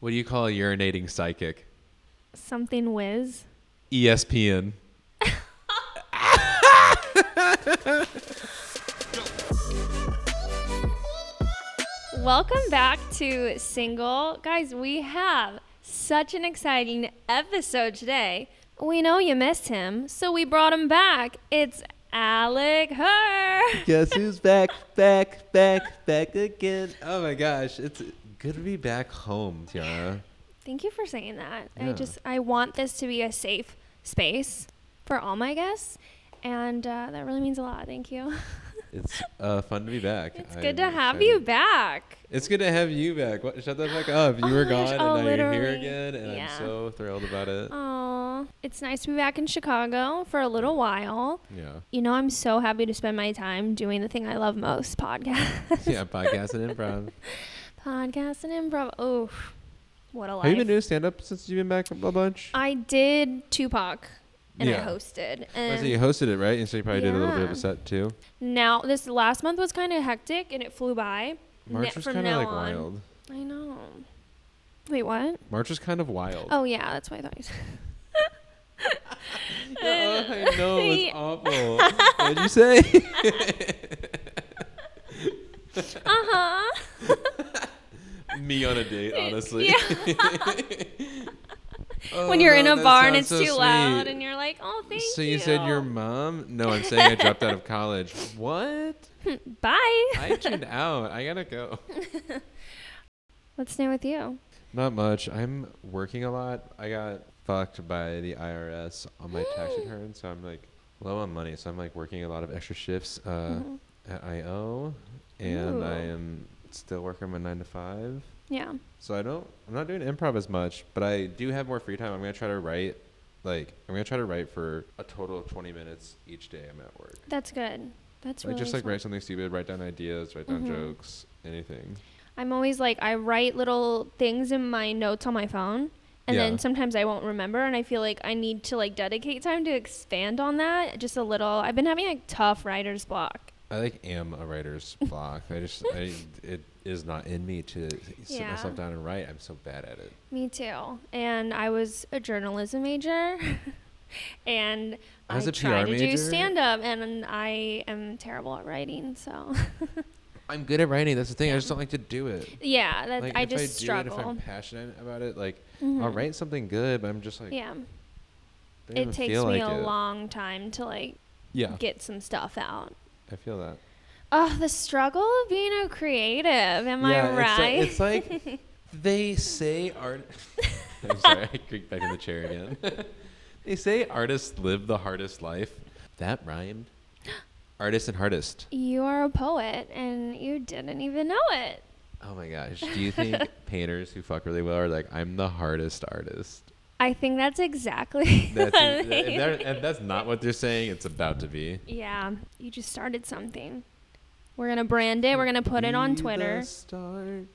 What do you call a urinating psychic? Something whiz. ESPN. Welcome back to Single. Guys, we have such an exciting episode today. We know you missed him, so we brought him back. It's Alec Herr. Guess who's back, back, back, back again? Oh my gosh, it's good to be back home, Tiara. Thank you for saying that. I just I want this to be a safe space for all my guests, and uh, that really means a lot. Thank you. It's uh, fun to be back. It's I'm good to have you back. It's good to have you back. What, shut the fuck up. You Oh were gosh, gone oh, and now you're here again, and Yeah. I'm so thrilled about it. Oh, it's nice to be back in Chicago for a little while. Yeah. You know, I'm so happy to spend my time doing the thing I love most podcast. Yeah, podcast and improv. Podcast and improv. Oh, what a life. Have you been doing stand up since you've been back a bunch? I did Tupac and Yeah. I hosted. And so you hosted it, right? And so you probably did a little bit of a set too. now, this last month was kind of hectic and it flew by. March was kind of like on- wild. I know. Wait, what? March was kind of wild. Oh, yeah, that's what I thought you said. Oh, I know it's awful. what did you say? Uh huh. Me on a date, honestly. Oh, when you're in a bar and it's so too loud and you're like, oh, thank so you. you said your mom? No, I'm saying I dropped out of college. What? Bye. I tuned out. I gotta go. What's new with you? Not much. I'm working a lot. I got fucked by the IRS on my tax return, so I'm like low on money. So I'm like working a lot of extra shifts uh, Mhm. at IO, and I am still working my nine to five. Yeah. So I don't. I'm not doing improv as much, but I do have more free time. I'm gonna try to write. Like I'm gonna try to write for a total of 20 minutes each day I'm at work. That's good. That's Like really just like write something stupid, write down ideas, write down Mhm. jokes, anything. I'm always like I write little things in my notes on my phone and Yeah. then sometimes I won't remember and I feel like I need to like dedicate time to expand on that just a little. I've been having like tough writer's block. I like am a writer's block. I just I it is not in me to sit Yeah. myself down and write. I'm so bad at it. Me too. And I was a journalism major and As I tried to do major? stand up and I am terrible at writing, so I'm good at writing. That's the thing. I just don't like to do it. yeah, that Like I if just I do struggle. it, if I'm passionate about it, like I'll Mhm. write something good, but I'm just like yeah. It takes me like a it. long time to like Yeah, get some stuff out. I feel that. Oh, the struggle of being a creative. Am yeah, I right? It's like, it's like they say art. I'm sorry, I creaked back in the chair again. they say artists live the hardest life. That rhymed. Artist and hardest. you are a poet and you didn't even know it. Oh my gosh. Do you think painters who fuck really well are like, I'm the hardest artist? I think that's exactly. That's, what if, they- they're- if that's not what they're saying, it's about to be. yeah, you just started something. We're gonna brand it. We're gonna put it on Twitter. Start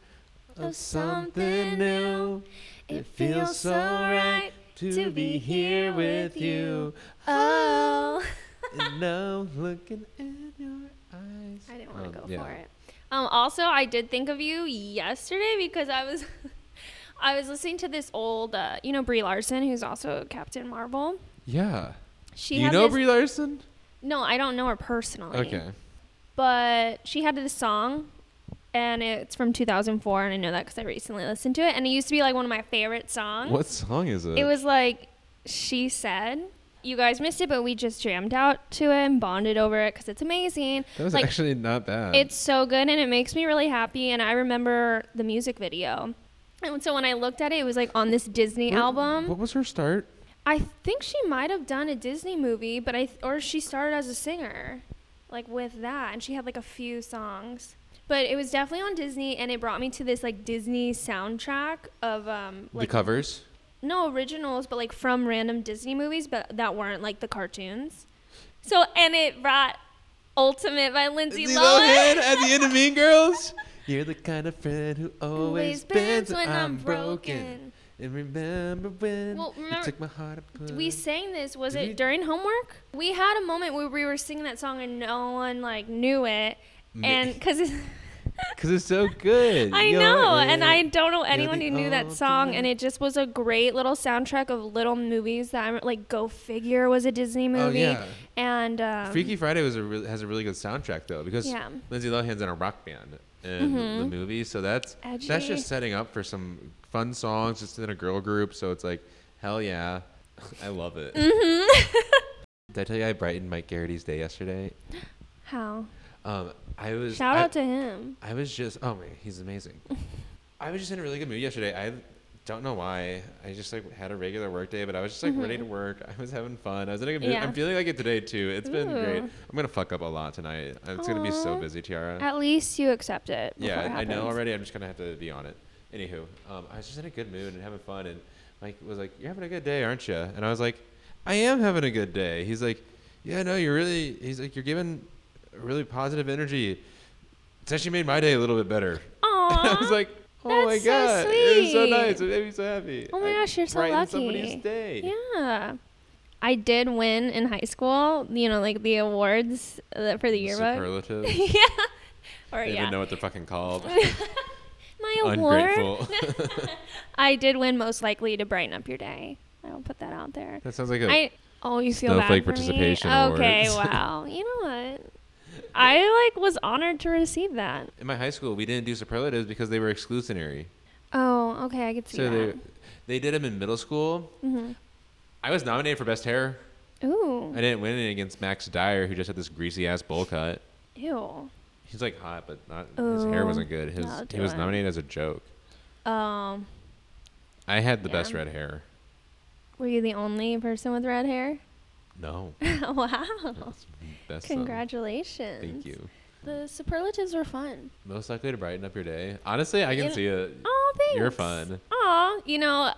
Of something something new. It feels so right to be here with you. Oh. And now looking in your eyes. I didn't want to Um, go yeah. for it. Um, also, I did think of you yesterday because I was, I was listening to this old, uh, you know, Brie Larson, who's also Captain Marvel. Yeah. She you know this, Brie Larson? No, I don't know her personally. Okay. But she had this song, and it's from 2004, and I know that because I recently listened to it, and it used to be like one of my favorite songs. What song is it? It was like she said. You guys missed it, but we just jammed out to it and bonded over it because it's amazing. That was like, actually not bad. It's so good and it makes me really happy. And I remember the music video. And so when I looked at it, it was like on this Disney What- album. What was her start? I think she might have done a Disney movie, but I or she started as a singer, like with that, and she had like a few songs. But it was definitely on Disney, and it brought me to this like Disney soundtrack of um like the covers? no originals, but like from random Disney movies, but that weren't like the cartoons. So and it brought Ultimate by Lindsay. Lohan at the end of Mean Girls. You're the kind of friend who always bends when I'm broken. And remember when Well, you took my heart apart. We sang this. Was Did it we? during homework? We had a moment where we were singing that song and no one like knew it, Ma- and because Because it's so good. I You're know, and. I don't know anyone who knew that song, and it just was a great little soundtrack of little movies that I'm like. Go Figure was a Disney movie. Oh movie, yeah. and um, Freaky Friday was a really, has a really good soundtrack though because Yeah. Lindsay Lohan's in a rock band in the Mhm. movie, so that's that's just setting up for some fun songs just in a girl group. So it's like, hell yeah, I love it. Mm-hmm. Did I tell you I brightened Mike Garrity's day yesterday? How? Um, I was Shout I, out to him. I was just oh man, he's amazing. I was just in a really good mood yesterday. I don't know why. I just like had a regular work day, but I was just like ready to work. I was having fun. I was in a good mood. Mm-hmm. Yeah. I'm feeling like it today too. It's been great. I'm gonna fuck up a lot tonight. It's gonna be so busy, Tiara. At least you accept it. yeah, it I know already. I'm just gonna have to be on it. Anywho, um, I was just in a good mood and having fun, and Mike was like, "You're having a good day, aren't you?" And I was like, "I am having a good day." He's like, "Yeah, no, you're really." He's like, "You're giving really positive energy." It's actually made my day a little bit better. And I was like, "Oh my so god, it was so nice! It made me so happy." Oh my I gosh, you're so brightened Somebody's day. Yeah. I did win in high school, you know, like the awards uh, for the yearbook. Superlative. yeah. Or I didn't yeah. even know what they're fucking called. My award. I did win most likely to brighten up your day. I will put that out there. that sounds like a. I oh, you feel Snowflake bad for participation me? Okay, wow. You know what? I like was honored to receive that. in my high school, we didn't do superlatives because they were exclusionary. Oh, okay, I could see So they that. they did them in middle school. hmm I was nominated for best hair. Ooh, I didn't win it against Max Dyer, who just had this greasy ass bowl cut. ew. He's like hot, but not his hair wasn't good. His he was nominated as a joke. Um, I had the best red hair. were you the only person with red hair? No, wow. that's um, Congratulations. thank you. The superlatives were fun. Most likely to brighten up your day. Honestly, I can You- see it. Oh, thanks. You're fun. Aw, you know,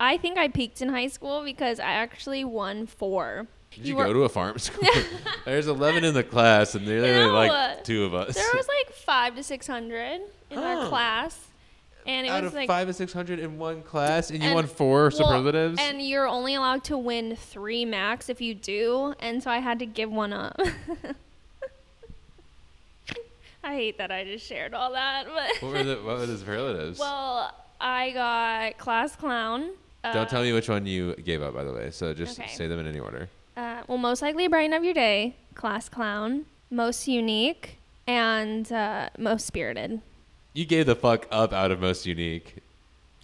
I think I peaked in high school because I actually won four. Did you, were- go to a farm school? There's 11 in the class, and there were like two of us. There was like five to six hundred in our class, and it Out was of like five or six hundred in one class, and you and- won four well, superlatives. and you're only allowed to win three max if you do, and so I had to give one up. I hate that I just shared all that, but what were the what were the superlatives? well, I got class clown. Don't tell me which one you gave up, by the way. So just Okay. say them in any order. Uh, well, most likely brighten up your day, class clown, most unique, and uh, most spirited. You gave the fuck up out of most unique.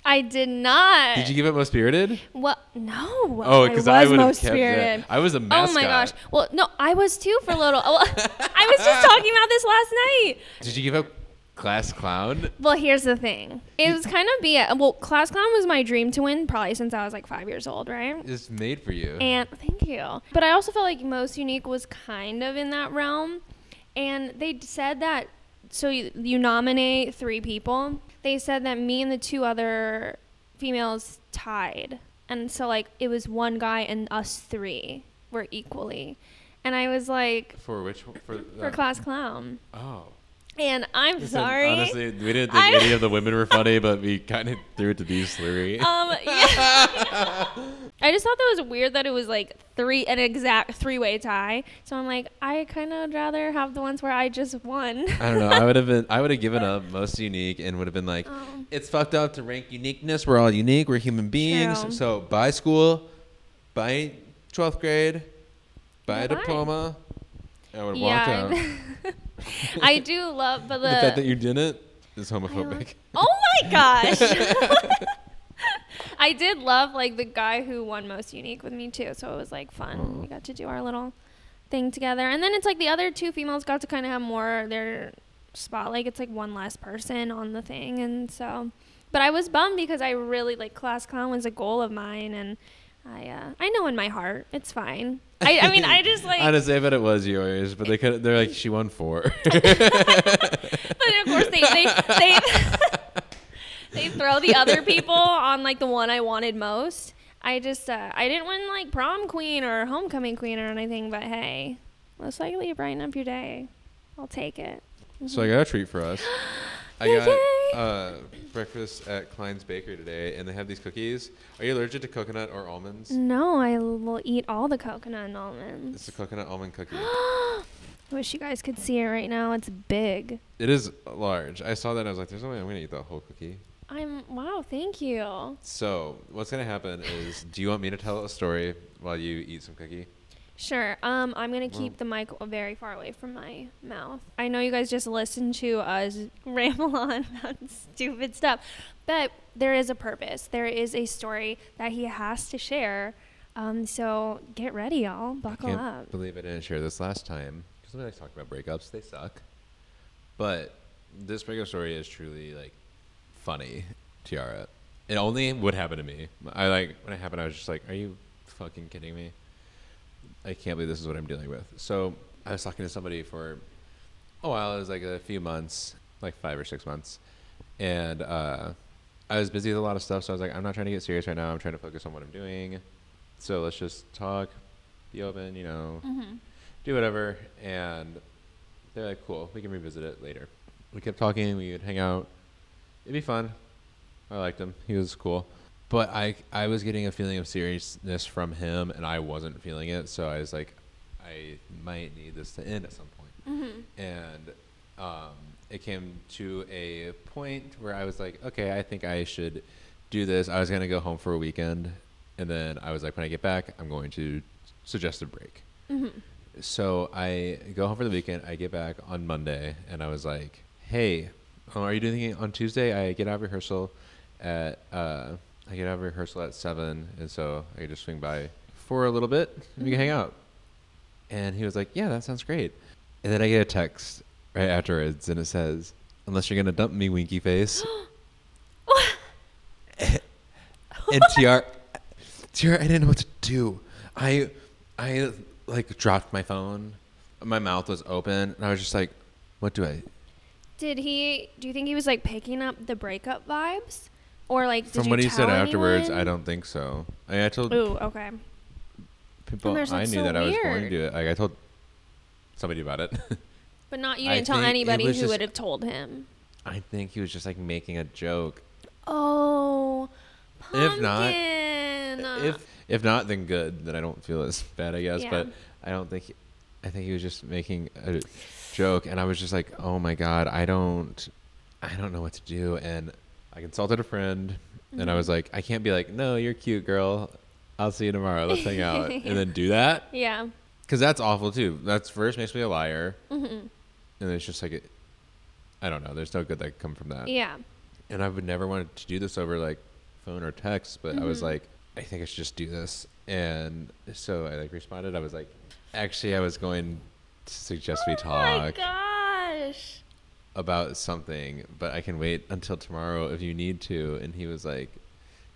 I did not. Did you give up most spirited? What? No. Oh, because was I would have most spirited. that. I was a mascot. Oh my gosh. Well, no, I was too for a little. I was just talking about this last night. Did you give up class clown? Well, here's the thing. It was kind of be a, well, class clown was my dream to win probably since I was like five years old, right? It's made for you. And thank you. But I also felt like most unique was kind of in that realm. And they said that so you, you nominate three people. They said that me and the two other females tied. And so like it was one guy and us three were equally. And I was like for which one? For, for class clown. Oh. And I'm Listen, sorry. Honestly, we didn't think I- any of the women were funny, but we kind of threw it to these three. Um, yeah. I just thought that was weird that it was like three an exact three way tie. So I'm like, I kind of rather have the ones where I just won. I don't know. I would have been. I would have given up most unique and would have been like, Um, it's fucked up to rank uniqueness. We're all unique. We're human beings. True. So by school, by twelfth grade, by Yeah, diploma. I would walk out. yeah. I do love, but the, the fact that you didn't is love- homophobic. oh my gosh. I did love like the guy who won most unique with me too. So it was like fun. We got to do our little thing together. And then it's like the other two females got to kind of have more their spot. Like it's like one less person on the thing. And so, but I was bummed because I really like class clown was a goal of mine. And I, uh, I know in my heart it's fine. I, I mean, I just like, Honestly, I bet it was yours, but they could. They're like, she won four. but of course they, they, they, they throw the other people on like the one I wanted most. I just uh, I didn't win like prom queen or homecoming queen or anything, but hey, most likely you brighten up your day. I'll take it. so I got a treat for us. I Yay, got uh, breakfast at Klein's Bakery today, and they have these cookies. Are you allergic to coconut or almonds? No, I will eat all the coconut and almonds. It's a coconut almond cookie. I wish you guys could see it right now. It's big. It is large. I saw that and I was like, there's no way I'm gonna eat the whole cookie. I'm wow, thank you. So what's gonna happen is, do you want me to tell a story while you eat some cookie? Sure. Um, I'm gonna keep the mic very far away from my mouth. I know you guys just listened to us ramble on about stupid stuff, but there is a purpose. There is a story that he has to share. Um, so get ready, y'all. Buckle Can't up. believe I didn't share this last time because somebody likes talking about breakups. They suck. But this breakup story is truly like funny, Tiara. It only would happen to me. I like when it happened. I was just like, "Are you fucking kidding me?" I can't believe this is what I'm dealing with. So I was talking to somebody for a while. It was like a few months, like five or six months, and uh, I was busy with a lot of stuff. So I was like, "I'm not trying to get serious right now. I'm trying to focus on what I'm doing." So let's just talk, be open, you know, Mm-hmm. do whatever. And they're like, cool, we can revisit it later. We kept talking, we would hang out. It'd be fun. I liked him. He was cool. But I I was getting a feeling of seriousness from him and I wasn't feeling it, so I was like I might need this to end at some point. Mm-hmm. And um, it came to a point where I was like, okay, I think I should do this. I was gonna go home for a weekend, and then I was like, when I get back, I'm going to suggest a break. Mm-hmm. So I go home for the weekend. I get back on Monday, and I was like, "Hey, oh, are you doing on Tuesday?" I get out of rehearsal at uh, I get out of rehearsal at seven, and so I could just swing by for a little bit. and We can hang out. And he was like, "Yeah, that sounds great." And then I get a text right afterwards, and it says, "Unless you're gonna dump me, winky face." and TR, TR, I didn't know what to do. I, I like dropped my phone. My mouth was open, and I was just like, "What do I?" Did he? Do you think he was like picking up the breakup vibes, or like did From you what he tell said afterwards, anyone? I don't think so. I, I told Ooh, okay. people Gosh, I that's knew so that I was going to weird. do it. Like I told somebody about it. But not you I didn't tell think it anybody was who just- would have told him. I think he was just like making a joke. Oh, pumpkin. If not- If if not, then good. Then I don't feel as bad, I guess. Yeah. But I don't think. He, I think he was just making a joke, and I was just like, "Oh my god, I don't, I don't know what to do." And I consulted a friend, and I was Mm-hmm. like, "I can't be like, no, you're cute, girl. I'll see you tomorrow. Let's hang out," and then do that yeah. because that's awful too. That's first makes me a liar, hmm and it's just like, it, I don't know. There's no good that come from that. Yeah. And I would never wanted to do this over like phone or text, but I was Mhm. like, I think I should just do this. And so I like responded. I was like, actually, I was going to suggest we Oh my talk gosh. about something, but I can wait until tomorrow if you need to. And he was like,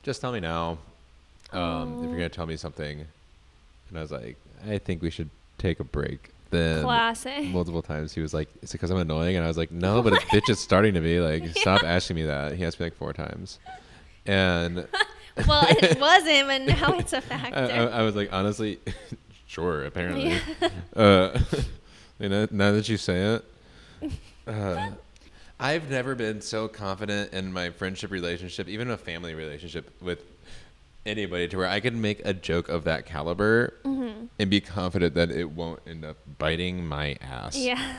just tell me now um, if Oh. you're gonna tell me something. And I was like, I think we should take a break. Then Classic. multiple times he was like, "Is it because I'm annoying?" And I was like, "No, but it's bitch is starting to be like, stop asking me that." He asked me like four times, and well, it wasn't, but now it's a factor. I, I was like, honestly, sure, apparently. Yeah. Uh, you know, now that you say it, uh, I've never been so confident in my friendship relationship, even a family relationship with anybody, to where I can make a joke of that caliber hmm and be confident that it won't end up biting my ass. Yeah.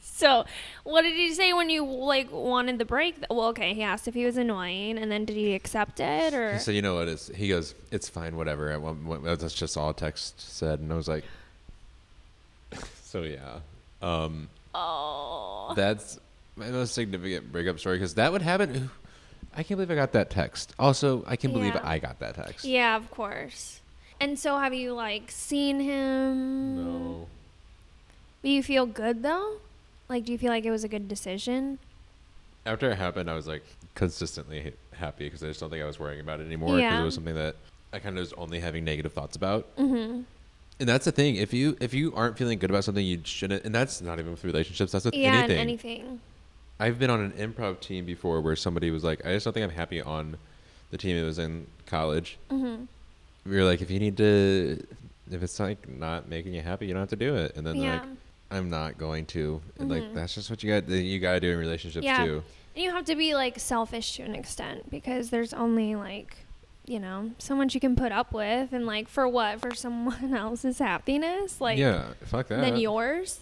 So, what did he say when you like wanted the break? Well, okay, he asked if he was annoying, and then did he accept it or? He said, "You know what? It's, he goes, it's fine, whatever. I want- want- That's just all text said." And I was like, "So yeah, um, oh. that's my most significant breakup story because that would happen. I can't believe I got that text. Also, I can't believe Yeah. I got that text. Yeah, of course. And so, have you like seen him? No. Do you feel good though? Like, do you feel like it was a good decision? After it happened, I was like consistently happy because I just don't think I was worrying about it anymore because Yeah. it was something that I kind of was only having negative thoughts about. Mm-hmm. And that's the thing. If you if you aren't feeling good about something, you shouldn't. And that's not even with relationships. That's with Yeah, anything. and anything. I've been on an improv team before where somebody was like, I just don't think I'm happy on the team. It was in college. Mm-hmm. We were like, if you need to, if it's like not making you happy, you don't have to do it. And then they're Yeah. like, I'm not going to. And Mhm. like, that's just what you got. You got to do in relationships Yeah. too. And you have to be like selfish to an extent because there's only like, you know, so much you can put up with, and like for what? For someone else's happiness, like yeah, fuck that. than yours.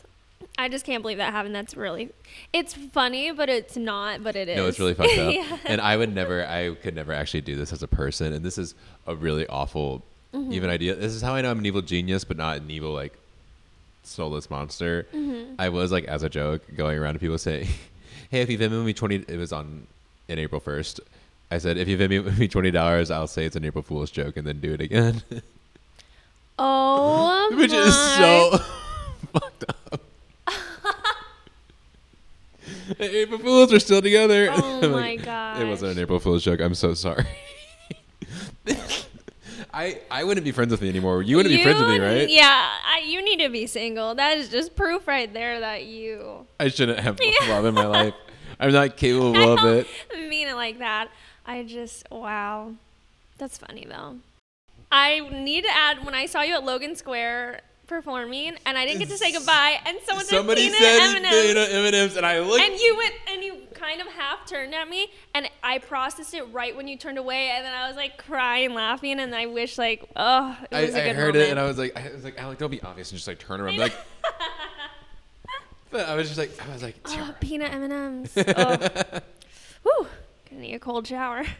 I just can't believe that happened. That's really, it's funny, but it's not. But it is. No, it's really fucked up. Yeah. And I would never, I could never actually do this as a person. And this is a really awful, Mm-hmm. even idea. This is how I know I'm an evil genius, but not an evil like soulless monster. Mm-hmm. I was like as a joke going around to people saying, "Hey, if you Venmo me twenty, it was on in April first. I said, if you Venmo me twenty dollars, I'll say it's an April Fool's joke and then do it again, Oh, which is so fucked up. April Fools are still together. Oh my It wasn't an April Fool's joke. I'm so sorry. I I wouldn't be friends with you anymore. You wouldn't be friends with me, right? Yeah, I, you need to be single. That is just proof right there that you. I shouldn't have Yeah. love in my life. I'm not capable I of it. mean it like that. I just wow, that's funny though. I need to add when I saw you at Logan Square performing, and I didn't get to say goodbye, and someone Somebody said said peanut M&Ms. peanut M&Ms, and I looked. And you went and you kind of half turned at me, and I processed it right when you turned away, and then I was like crying, laughing, and I wish like, oh, it I, was a I good heard moment. it, and I was like, I was like, Alec, don't be obvious, and just like turn around, like. but I was just like, I was like, it's your- oh, peanut M and M's. Oh, whew, gonna need a cold shower.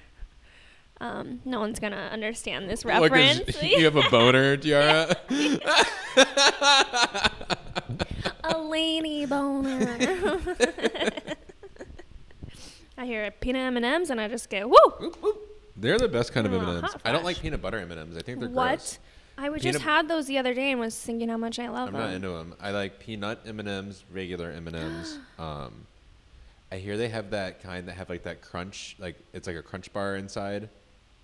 Um, no one's gonna understand this Look, reference. you have a boner, Tiara. a lady boner. I hear a peanut M and M's, and I just go, woo. They're the best kind of Oh, M&Ms. hot I don't flash. like peanut butter M&Ms. I think they're What? gross. I was Peanut- just had those the other day and was thinking how much I love them. I'm them. not into them. I like peanut M&Ms, regular M&Ms. um, I hear they have that kind that have like that crunch, like it's like a crunch bar inside,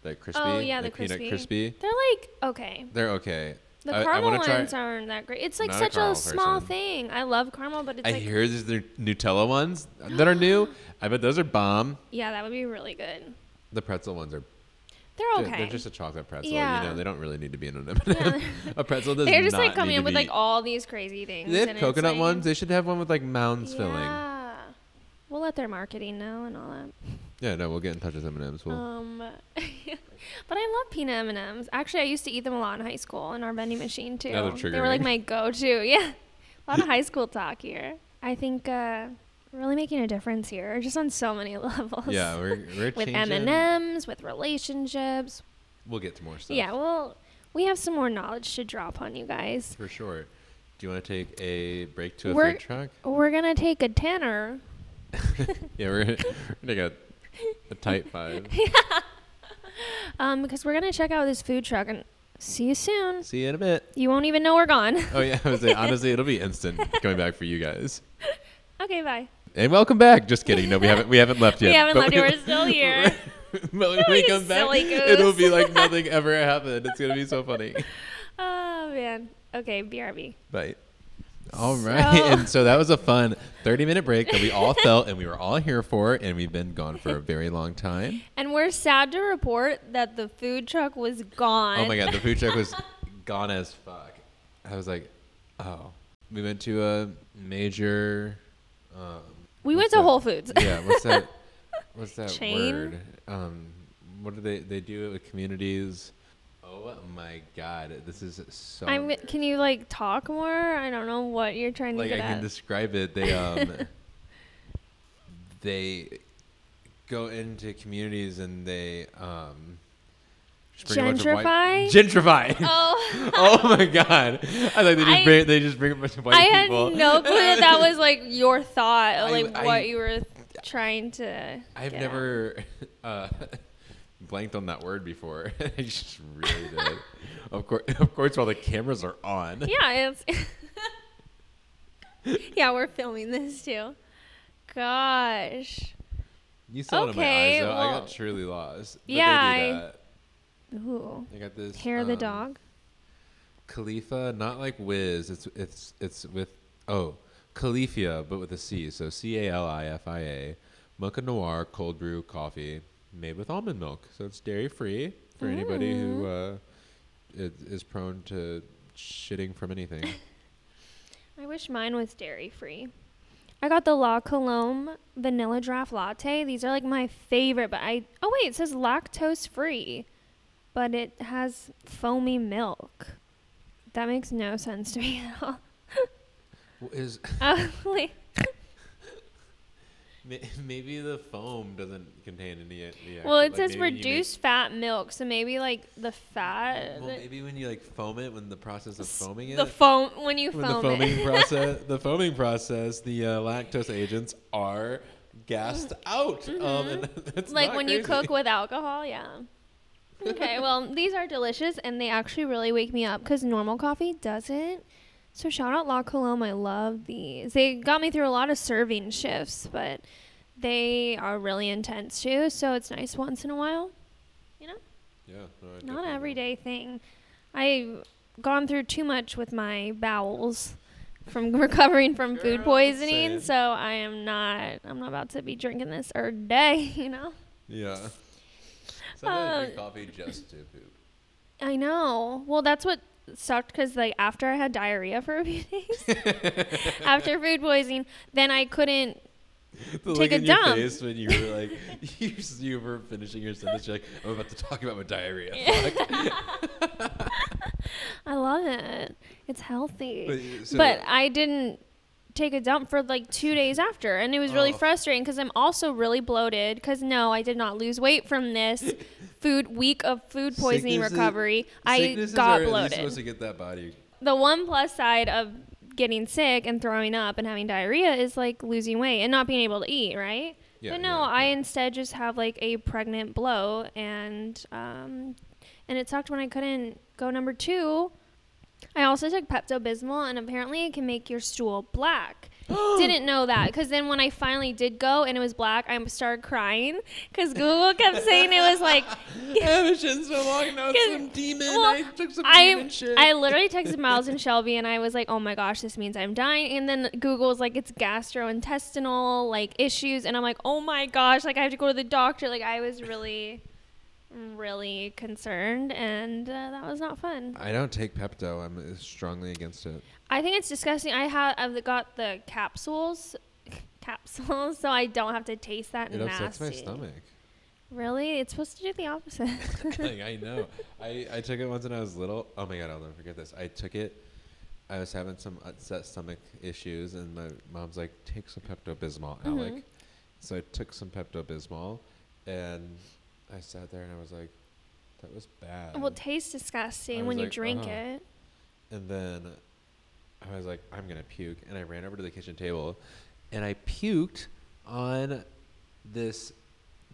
that crispy. oh yeah, the like crispy. peanut crispy. They're like okay. They're okay. The I, I caramel wanna try- ones aren't that great. It's like not a such a, small person. thing. I love caramel, but it's I like hear there's the Nutella ones that are new. I bet those are bomb. yeah, that would be really good. The pretzel ones are. They're they're- okay. They're just a chocolate pretzel. Yeah. You know, they don't really need to be in an M&M. a pretzel doesn't. They're just like coming in with like all these crazy things. They have and it's coconut like- ones. They should have one with like mounds filling. We'll let their marketing know and all that. Yeah, no, we'll get in touch with M&Ms. We'll, Um, but I love peanut M and M's. Actually, I used to eat them a lot in high school in our vending machine too. Another They were like triggering. my go-to. Yeah, a lot of high school talk here. I think uh, really making a difference here, just on so many levels. yeah, we're we're with changing. M and M's, with relationships. We'll get to more stuff. Yeah, well, we have some more knowledge to drop on you guys. For sure. Do you want to take a break to a We're- food truck? We're gonna take a tenor. Yeah, we're gonna we're gonna take a, a tight five. yeah. Um, because we're gonna check out this food truck and see you soon. See you in a bit. You won't even know we're gone. Oh yeah, I was saying, honestly, it'll be instant coming back for you guys. okay, bye. And welcome back. Just kidding. No, we haven't we haven't left yet. we haven't left yet. We're still here. but when we come back, goose. it'll be like nothing ever happened. It's gonna be so funny. Oh man. Okay, BRB. Bye. All right, So- and so that was a fun 30 minute break that we all felt and we were all here for, and we've been gone for a very long time. And we're sad to report that the food truck was gone. Oh my god, the food truck was gone as fuck. I was like, oh. We went to a major. Um, We went to that? Whole Foods. Yeah, what's that? What's that Chain? word? Um, what do they they do it with communities? Oh my god, this is so. I'm. Can you like talk more? I don't know what you're trying to like I get can at. describe it. They um they go into communities and they um just bring a bunch of white- gentrify. oh, oh my god! I like they just I- bring they just bring a bunch of white I had people. no clue that that was like your thought, like I- what you were trying to. I've at. never uh, blanked on that word before. I just really did. Of course, of course, while the cameras are on. Yeah, it's. yeah, we're filming this too. Gosh. You saw it in my eyes, though. I got truly lost. Yeah, I-. Ooh. They got this. Hair of the um, dog. Khalifa, not like Wiz. It's it's it's with oh Califia, but with a C. So C A L I F I A, mocha noir cold brew coffee made with almond milk. So it's dairy free for anybody who Mm. uh, is, is prone to shitting from anything. I wish mine was dairy free. I got the La Colombe vanilla draft latte. These are like my favorite, but I oh wait, it says lactose free, but it has foamy milk. That makes no sense to me at all. Well, Is Uh, like, may- maybe the foam doesn't contain any. any well, it like, says maybe when you make- reduced fat milk, so maybe like the fat, Well, maybe when you like foam it, when the process of foaming it, the foam when you when foam the foaming it. process, the foaming process, the uh, lactose agents are gassed out. Um, and that's Mm-hmm. like not when you cook with alcohol, yeah. Okay, well, these are delicious and they actually really wake me up because normal coffee doesn't. So shout out La Colombe, I love these. They got me through a lot of serving shifts, but they are really intense too. So it's nice once in a while. You know, Yeah, no, not an know. everyday thing. I've gone through too much with my bowels from recovering from food poisoning, so I am not. I'm not about to be drinking this every day. You know. Yeah. Sometimes I drink Uh, coffee just to poop. I know. Well, that's what sucked because like after I had diarrhea for a few days after food poisoning, then I couldn't. The Take look a in your dump. face when you were like, you, you were finishing your sentence. You're like, I'm about to talk about my diarrhea. I love it. It's healthy. But, so- but I didn't take a dump for like two days after, and it was really Oh. frustrating because I'm also really bloated. Because no, I did not lose weight from this food week of food poisoning Sicknesses- recovery. I sicknesses got are at least bloated. supposed to get that body. the one plus side of getting sick and throwing up and having diarrhea is like losing weight and not being able to eat, right? Yeah, but no, yeah, I yeah. instead just have like a pregnant blow and um and it sucked when I couldn't go number 2. I also took Pepto Bismol and apparently it can make your stool black. Didn't know that because then when I finally did go and it was black, I started crying because Google kept saying it was like I so long. Now it's some demon. well, I took some I demon shit. I literally texted Miles and Shelby and I was like, "Oh my gosh, this means I'm dying." And then Google was like, "It's gastrointestinal like issues," and I'm like, "Oh my gosh, like I have to go to the doctor." Like I was really, really concerned, and uh, that was not fun. I don't take Pepto. I'm uh, strongly against it. I think it's disgusting. I have I've got the capsules, capsules, so I don't have to taste that It nasty. upsets my stomach. Really, it's supposed to do the opposite. like, I know. I, I took it once when I was little. Oh my god, I'll never forget this. I took it. I was having some upset stomach issues, and my mom's like, "Take some Pepto Bismol, Alec." Mhm. So I took some Pepto Bismol, and I sat there and I was like, "That was bad." well, it tastes disgusting when was you like, drink "Ugh." it. And then I was like, I'm gonna puke, and I ran over to the kitchen table, and I puked on this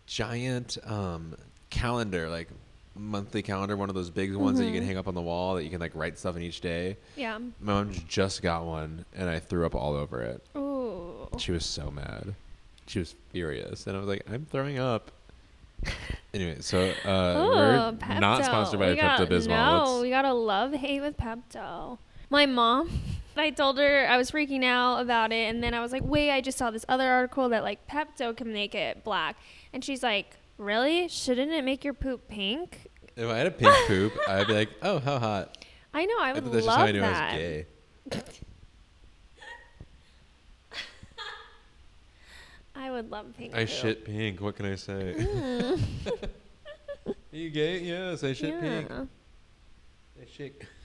giant um, calendar, like monthly calendar, one of those big ones that you can Mhm. hang up on the wall that you can like write stuff in each day. Yeah. My mom just got one, and I threw up all over it. Ooh. She was so mad. She was furious, and I was like, I'm throwing up. Anyway, so uh, we're Pepto. not sponsored by We got- Pepto Bismol. No, we gotta love hate with Pepto. My mom, I told her I was freaking out about it, and then I was like, "Wait, I just saw this other article that like Pepto can make it black," and she's like, "Really? Shouldn't it make your poop pink?" If I had a pink poop, I'd be like, oh, how hot. I know, I would thought that's love just how I knew that. I was gay. I would love pink. I shit pink. What can I say? Mm, Are you gay? Yes, I shit pink. yeah. I shit.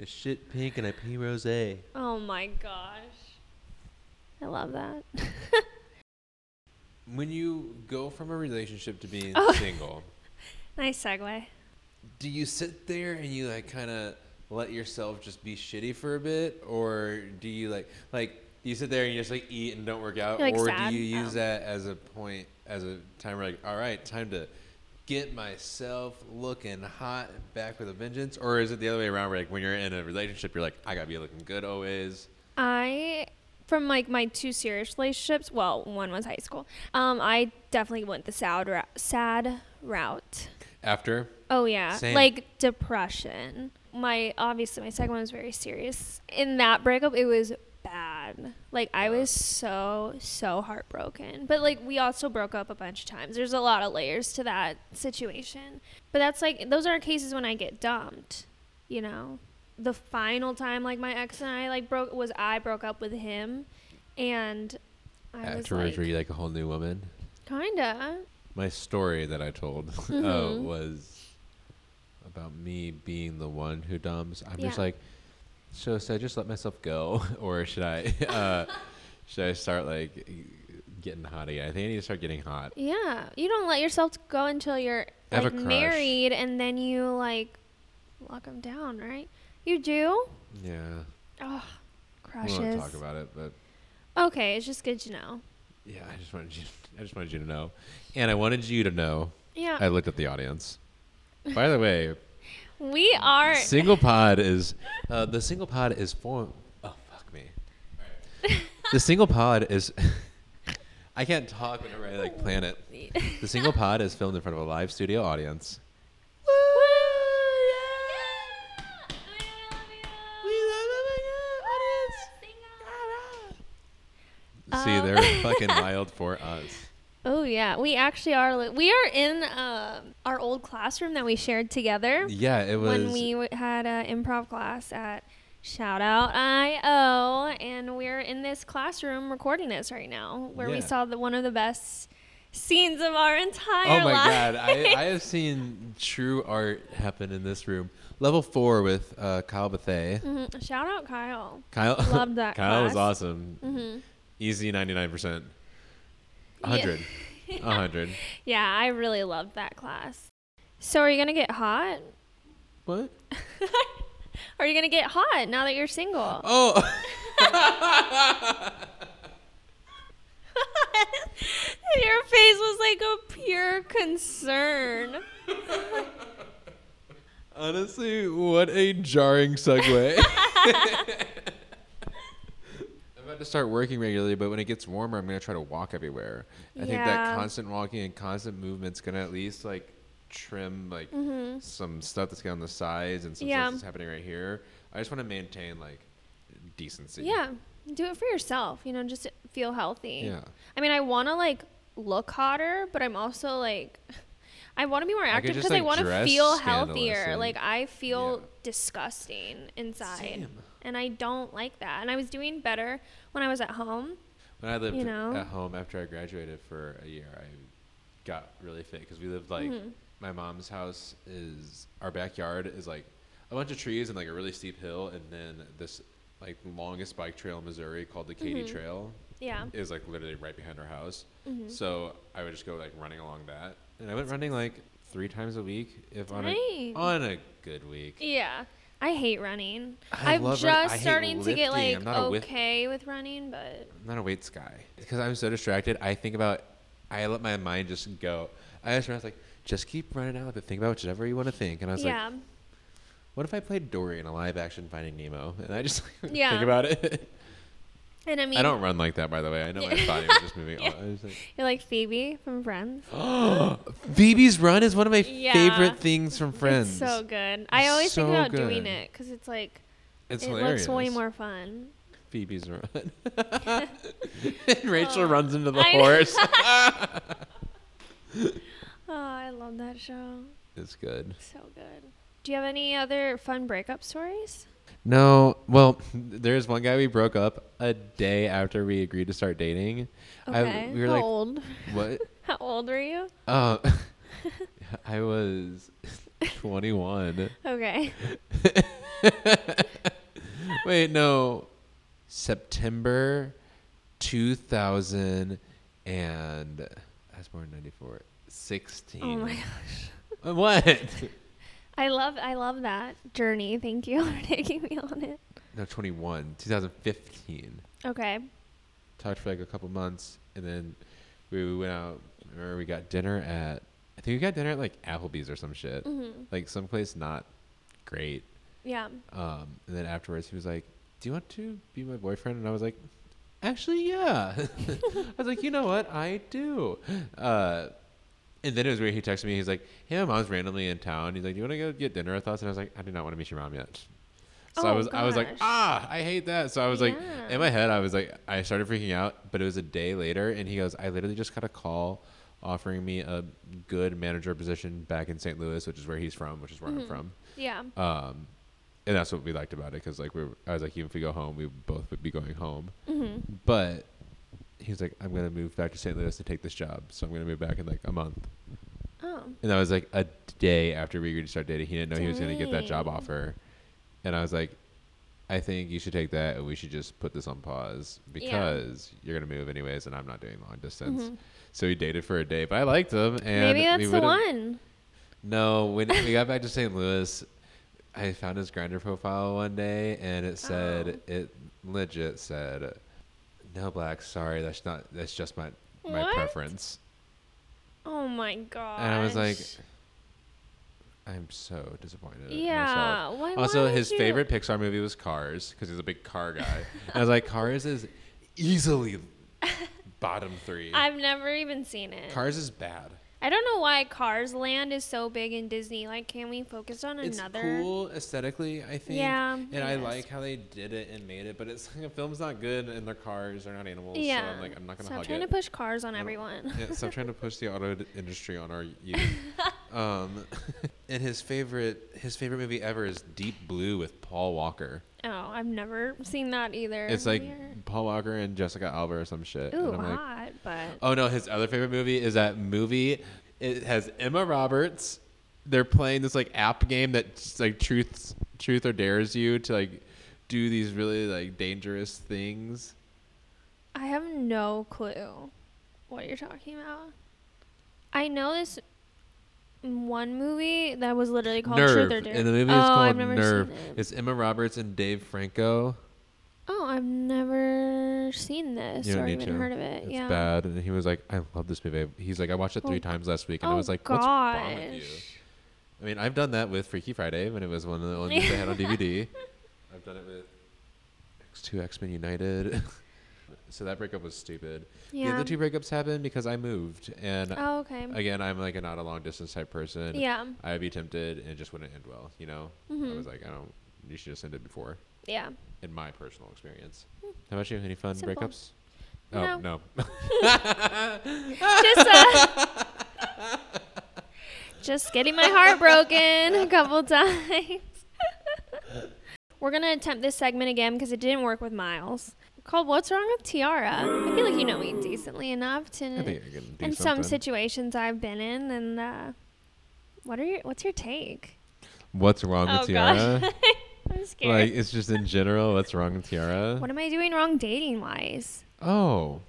I shit pink and I pee rose. Oh my gosh. I love that. When you go from a relationship to being Oh. single, nice segue. do you sit there and you like kind of let yourself just be shitty for a bit, or do you like like you sit there and you just like eat and don't work out, You're, like, or sad? do you use Oh. that as a point as a time where like all right, time to get myself looking hot back with a vengeance, or is it the other way around where like when you're in a relationship you're like I gotta be looking good always? I from like my two serious relationships, well, one was high school. Um, I definitely went the sad sad route. After Oh yeah, Same. like depression. My obviously my second one was very serious. In that breakup, it was Like I was so so heartbroken. But like we also broke up a bunch of times. There's a lot of layers to that situation. But that's like those are cases when I get dumped. You know, the final time like my ex and I like broke was I broke up with him, and I afterwards, was were like you like a whole new woman? kinda. My story that I told uh, Mhm. was about me being the one who dumps. I'm just Yeah. like, So should I just let myself go, or should I uh, should I start like getting hot again? I think I need to start getting hot. Yeah, you don't let yourself go until you're I like married, and then you like lock them down, right? You do? Yeah, Oh, we crushes. won't talk about it, but Okay, it's just good to know. yeah, I just wanted you. I just wanted you to know, and I wanted you to know. Yeah, I looked at the audience. By the way, we are. single pod is uh, the single pod is for. Oh fuck me! The single pod is. I can't talk whenever I like plan it. The single pod is filmed in front of a live studio audience. See, they're fucking wild for us. Oh yeah, we actually are. li- We are in um our old classroom that we shared together Yeah, it was. when we w- had an improv class at Shout Out IO, and we're in this classroom recording this right now, where we saw the one of the best scenes of our entire Oh my life. god, I, I have seen true art happen in this room. Level four with uh, Kyle Bethay. Mhm. Shout out Kyle. Kyle Loved that Kyle was class. awesome. hmm Easy ninety nine percent. Yeah. hundred. A hundred. Yeah, I really loved that class. So, are you gonna get hot? What? Are you gonna get hot now that you're single? Oh. Your face was like a pure concern. Honestly, what a jarring segue. To start working regularly, but when it gets warmer, I'm gonna try to walk everywhere. I think Yeah. that constant walking and constant movement's gonna at least like trim like Mhm. some stuff that's on the sides and some Yeah. stuff that's happening right here. I just want to maintain like decency. Yeah, do it for yourself. You know, just feel healthy. Yeah. I mean, I want to like look hotter, but I'm also like, I want to be more could active just, because I like, want to dress feel scandalous healthier. and- Like I feel Yeah. disgusting inside, Same. And I don't like that. And I was doing better when I was at home. When I lived You know? at home after I graduated for a year, I got really fit because we lived like Mhm. my mom's house is our backyard is like a bunch of trees and like a really steep hill, and then this like longest bike trail in Missouri called the Katy Mhm. Trail Yeah. is like literally right behind our house. Mhm. So I would just go like running along that, and I went running like three times a week if on Dang. a on a good week. Yeah. I hate running. I I'm love just run- starting to get like I'm not a whip- okay with running, but I'm not a weights guy because I'm so distracted. I think about, I let my mind just go. I just was like, just keep running out, but think about whatever you want to think. And I was yeah. like, what if I played Dory in a live action Finding Nemo? And I just Yeah. think about it. and I mean, I don't run like that, by the way. I know my body was just moving. Yeah. Like, you're like Phoebe from Friends. Phoebe's Run is one of my Yeah. favorite things from Friends. It's so good. I always think So about doing it because it's like It's it hilarious. looks way more fun. Phoebe's Run. and Rachel Oh, runs into the I horse. Oh, I love that show. it's good. So good. Do you have any other fun breakup stories? No, well, there's one guy we broke up a day after we agreed to start dating. I- Okay. we were How like, old? what? How old were you? Uh, I was 21. Okay. Wait, no. September 2000 and I was born in 94. 16. Oh my gosh. What? I love I love that journey. Thank you for taking me on it. No, 21. 2015. Okay. talked for like a couple months, and then we went out. Or we got dinner at. I think we got dinner at like Applebee's or some shit, Mhm. like someplace not great. Yeah. Um, and then afterwards, he was like, "Do you want to be my boyfriend?" And I was like, "Actually, yeah." I was like, "You know what? I do." Uh, and then it was weird. He texted me. He's like, "Hey, my mom's randomly in town." He's like, "Do you want to go get dinner with us?" And I was like, "I do not want to meet your mom yet." So I Oh, was, I was like, ah, I hate that. So I was like, in my head, I was like, I started freaking out. But it was a day later, and he goes, I literally just got a call offering me a good manager position back in St. Louis, which is where he's from, which is where Mhm. I'm from. Yeah. Um, and that's what we liked about it, because like we, were, I was like, even if we go home, we both would be going home. Mhm. But he was like, I'm gonna move back to St. Louis to take this job, so I'm gonna move back in like a month. Oh. And that was like a day after we agreed to start dating. He didn't know he was gonna get that job offer, and I was like, I think you should take that and we should just put this on pause Yeah. because you're gonna move anyways, and I'm not doing long distance. Mhm. So we dated for a day, but I liked him, and Maybe that's the one. No, when we got back to St. Louis, I found his Grindr profile one day, and it said Oh. it legit said, "No black, sorry, that's not that's just my my What? preference." Oh my god. And I was like, I'm so disappointed. yeah. Why? Also, why his you- favorite Pixar movie was Cars because he's a big car guy. and I was like, Cars is easily bottom three. I've never even seen it. Cars is bad. I don't know why Cars Land is so big in Disney. Like, can we focus on It's another? cool aesthetically, I think. Yeah, And I I like how they did it and made it, but it's like a film's not good and their cars are not animals. Yeah. So I'm like, I'm not gonna Stop hug trying it. Stop trying to push cars on I don't- everyone. yeah, stop trying to push the auto d- industry on our youth. um, and his favorite, his favorite movie ever is Deep Blue with Paul Walker. Oh, I've never seen that either. It's like Weird. Paul Walker and Jessica Alba or some shit. Ooh, and I'm like, hot, but oh no, his other favorite movie is that movie. It has Emma Roberts. They're playing this like app game that's like truth, truth or dares you to like do these really like dangerous things. I have no clue what you're talking about. I know this one movie that was literally called Nerve. Truth or Dare. And the movie oh, called I've never Nerve. Seen it. It's Emma Roberts and Dave Franco. Oh, I've never seen this You or even to. heard of it. It's yeah. bad. And he was like, I love this movie. He's like, I watched it three Oh, times last week. And I oh, was like, what's wrong with you? I mean, I've done that with Freaky Friday when it was one of the ones they had on DVD. I've done it with X2 X Men United. so that breakup was stupid. The other two breakups happened because I moved. And Oh, okay. again, I'm like a not a long distance type person. yeah. I'd be tempted and it just wouldn't end well, you know? I Mhm. was like, I don't, you should just end it before, Yeah. in my personal experience. How about you? Have any fun Simple. breakups? No. Oh, no. Just uh, just getting my heart broken a couple times. We're gonna attempt this segment again because it didn't work with Miles. Called "What's Wrong with Tiara?" I feel like you know me decently enough to, I think I can do in some something. situations I've been in, and uh, what are your what's your take? What's wrong with Tiara? I'm scared. like, it's just in general, what's wrong with Tiara? what am I doing wrong dating wise? Oh.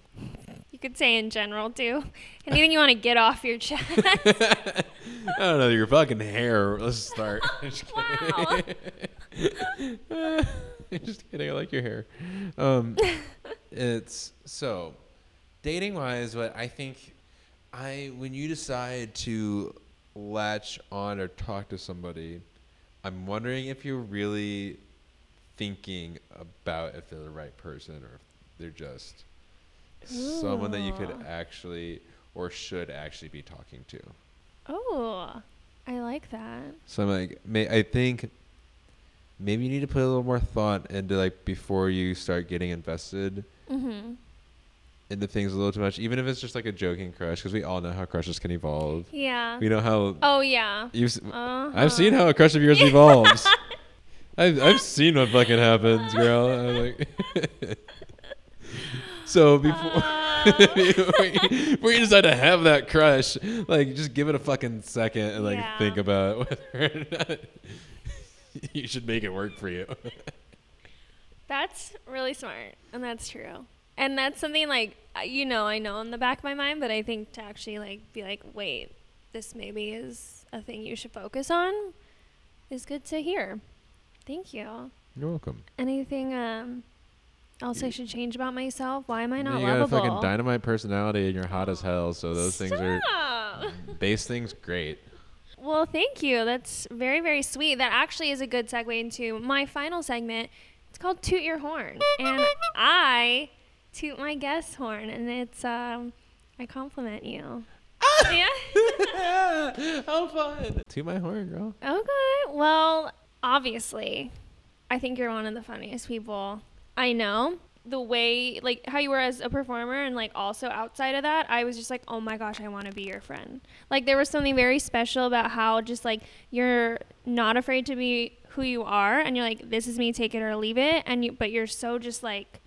You could say in general too. Anything you want to get off your chest. I don't know, your fucking hair. Let's start. just Wow. just kidding. I like your hair. Um, it's so dating wise. What I think, I when you decide to latch on or talk to somebody, I'm wondering if you're really thinking about if they're the right person or if they're just someone that you could actually or should actually be talking to. oh, I like that. So I'm like, may, I think maybe you need to put a little more thought into like before you start getting invested Mm-hmm. into things a little too much, even if it's just like a joking crush, because we all know how crushes can evolve. Yeah. We know how Oh yeah. you've. Uh-huh. I've seen how a crush of yours evolves. I've I've seen what fucking happens, girl. I'm like, so before. Uh, before, you, before you decide to have that crush, like just give it a fucking second and like Yeah. think about whether or not you should make it work for you. that's really smart, and that's true. And that's something like uh, you know I know in the back of my mind, but I think to actually like be like, wait, this maybe is a thing you should focus on, is good to hear. Thank you. You're welcome. Anything um else I should change about myself? Why am I not you got a fucking dynamite personality and you're hot as hell, so those things are base things great. Well, thank you. That's very, very sweet. That actually is a good segue into my final segment. It's called Toot Your Horn. And I toot my guest horn, and it's, um, I compliment you. yeah. How fun! To my horn, girl. Okay. Well, obviously, I think you're one of the funniest people I know. The way, like, how you were as a performer, and like also outside of that, I was just like, oh my gosh, I want to be your friend. Like, there was something very special about how just like you're not afraid to be who you are, and you're like, this is me, take it or leave it, and you, but you're so just like,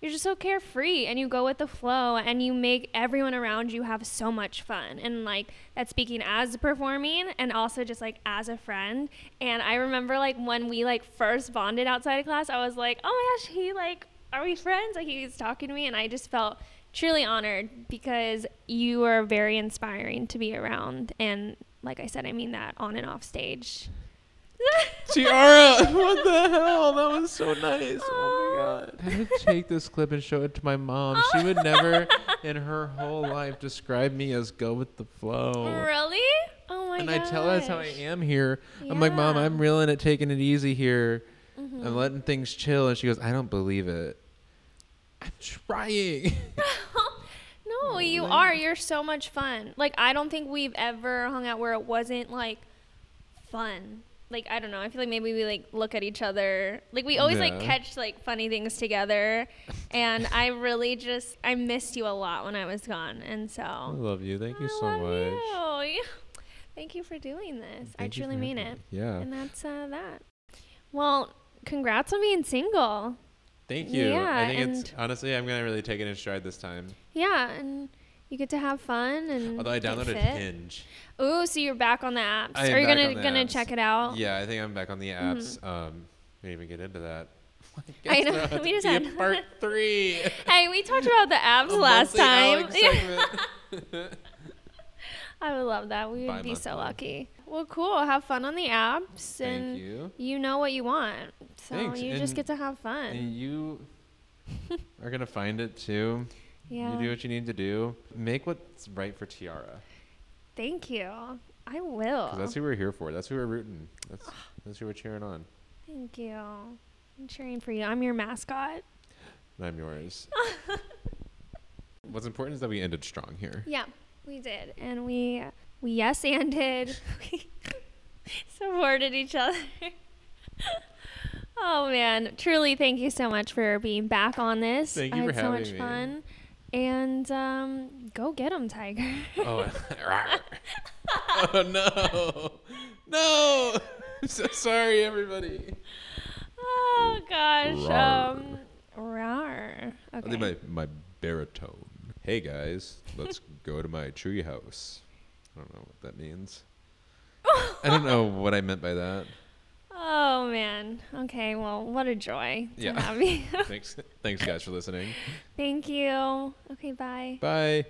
you're just so carefree and you go with the flow and you make everyone around you have so much fun. And like that's speaking as performing and also just like as a friend. And I remember like when we like first bonded outside of class, I was like, oh my gosh, he like, are we friends? Like he was talking to me and I just felt truly honored because you are very inspiring to be around. And like I said, I mean that on and off stage. Tiara, what the hell? That was so nice. Oh my god. I had to take this clip and show it to my mom. She would never in her whole life describe me as go with the flow. Really? Oh my god. and god. I tell her that's how I am here. I'm like, Mom, I'm reeling it, taking it easy here. Mhm. I'm letting things chill. And she goes, I don't believe it. I'm trying. no, you like- are. You're so much fun. Like I don't think we've ever hung out where it wasn't like fun. Like I don't know. I feel like maybe we like look at each other. Like we always like catch like funny things together. and I really just I missed you a lot when I was gone. And so I love you. Thank you I so much. you. Thank you for doing this. I Thank you truly mean it. me. Yeah. And that's uh, that. Well, congrats on being single. Thank you. Yeah, I think it's honestly, I'm gonna really take it in stride this time. Yeah, and you get to have fun and Although I downloaded. Hinge. Ooh, so you're back on the apps. I Are you gonna gonna apps. check it out? Yeah, I think I'm back on the apps. Mhm. Um, we didn't even get into that. I Guess know, we just had- part three. Hey, we talked about the apps last time. I would love that. We would be so lucky. Well, cool. Have fun on the apps, and Thank you. you know what you want, so Thanks, you just get to have fun. And you are gonna find it too. yeah. You do what you need to do. Make what's right for Tiara. Thank you. I will. Because that's who we're here for. That's who we're rooting. That's ah. that's who we're cheering on. Thank you. I'm cheering for you. I'm your mascot. And I'm yours. What's important is that we ended strong here. Yeah, we did, and we we yes anded. we supported each other. oh man, truly, thank you so much for being back on this. Thank you I you had for so having much me. fun, and um, go get him, Tiger. Oh, oh no, no! I'm so sorry, everybody. oh gosh. Rawr. Um, rawr. I Okay. think my my baritone. Hey guys, let's go to my tree house. I don't know what that means. I don't know what I meant by that. Oh man. Okay. Well, what a joy to Yeah. have you. Thanks, thanks guys for listening. Thank you. Okay. Bye. Bye.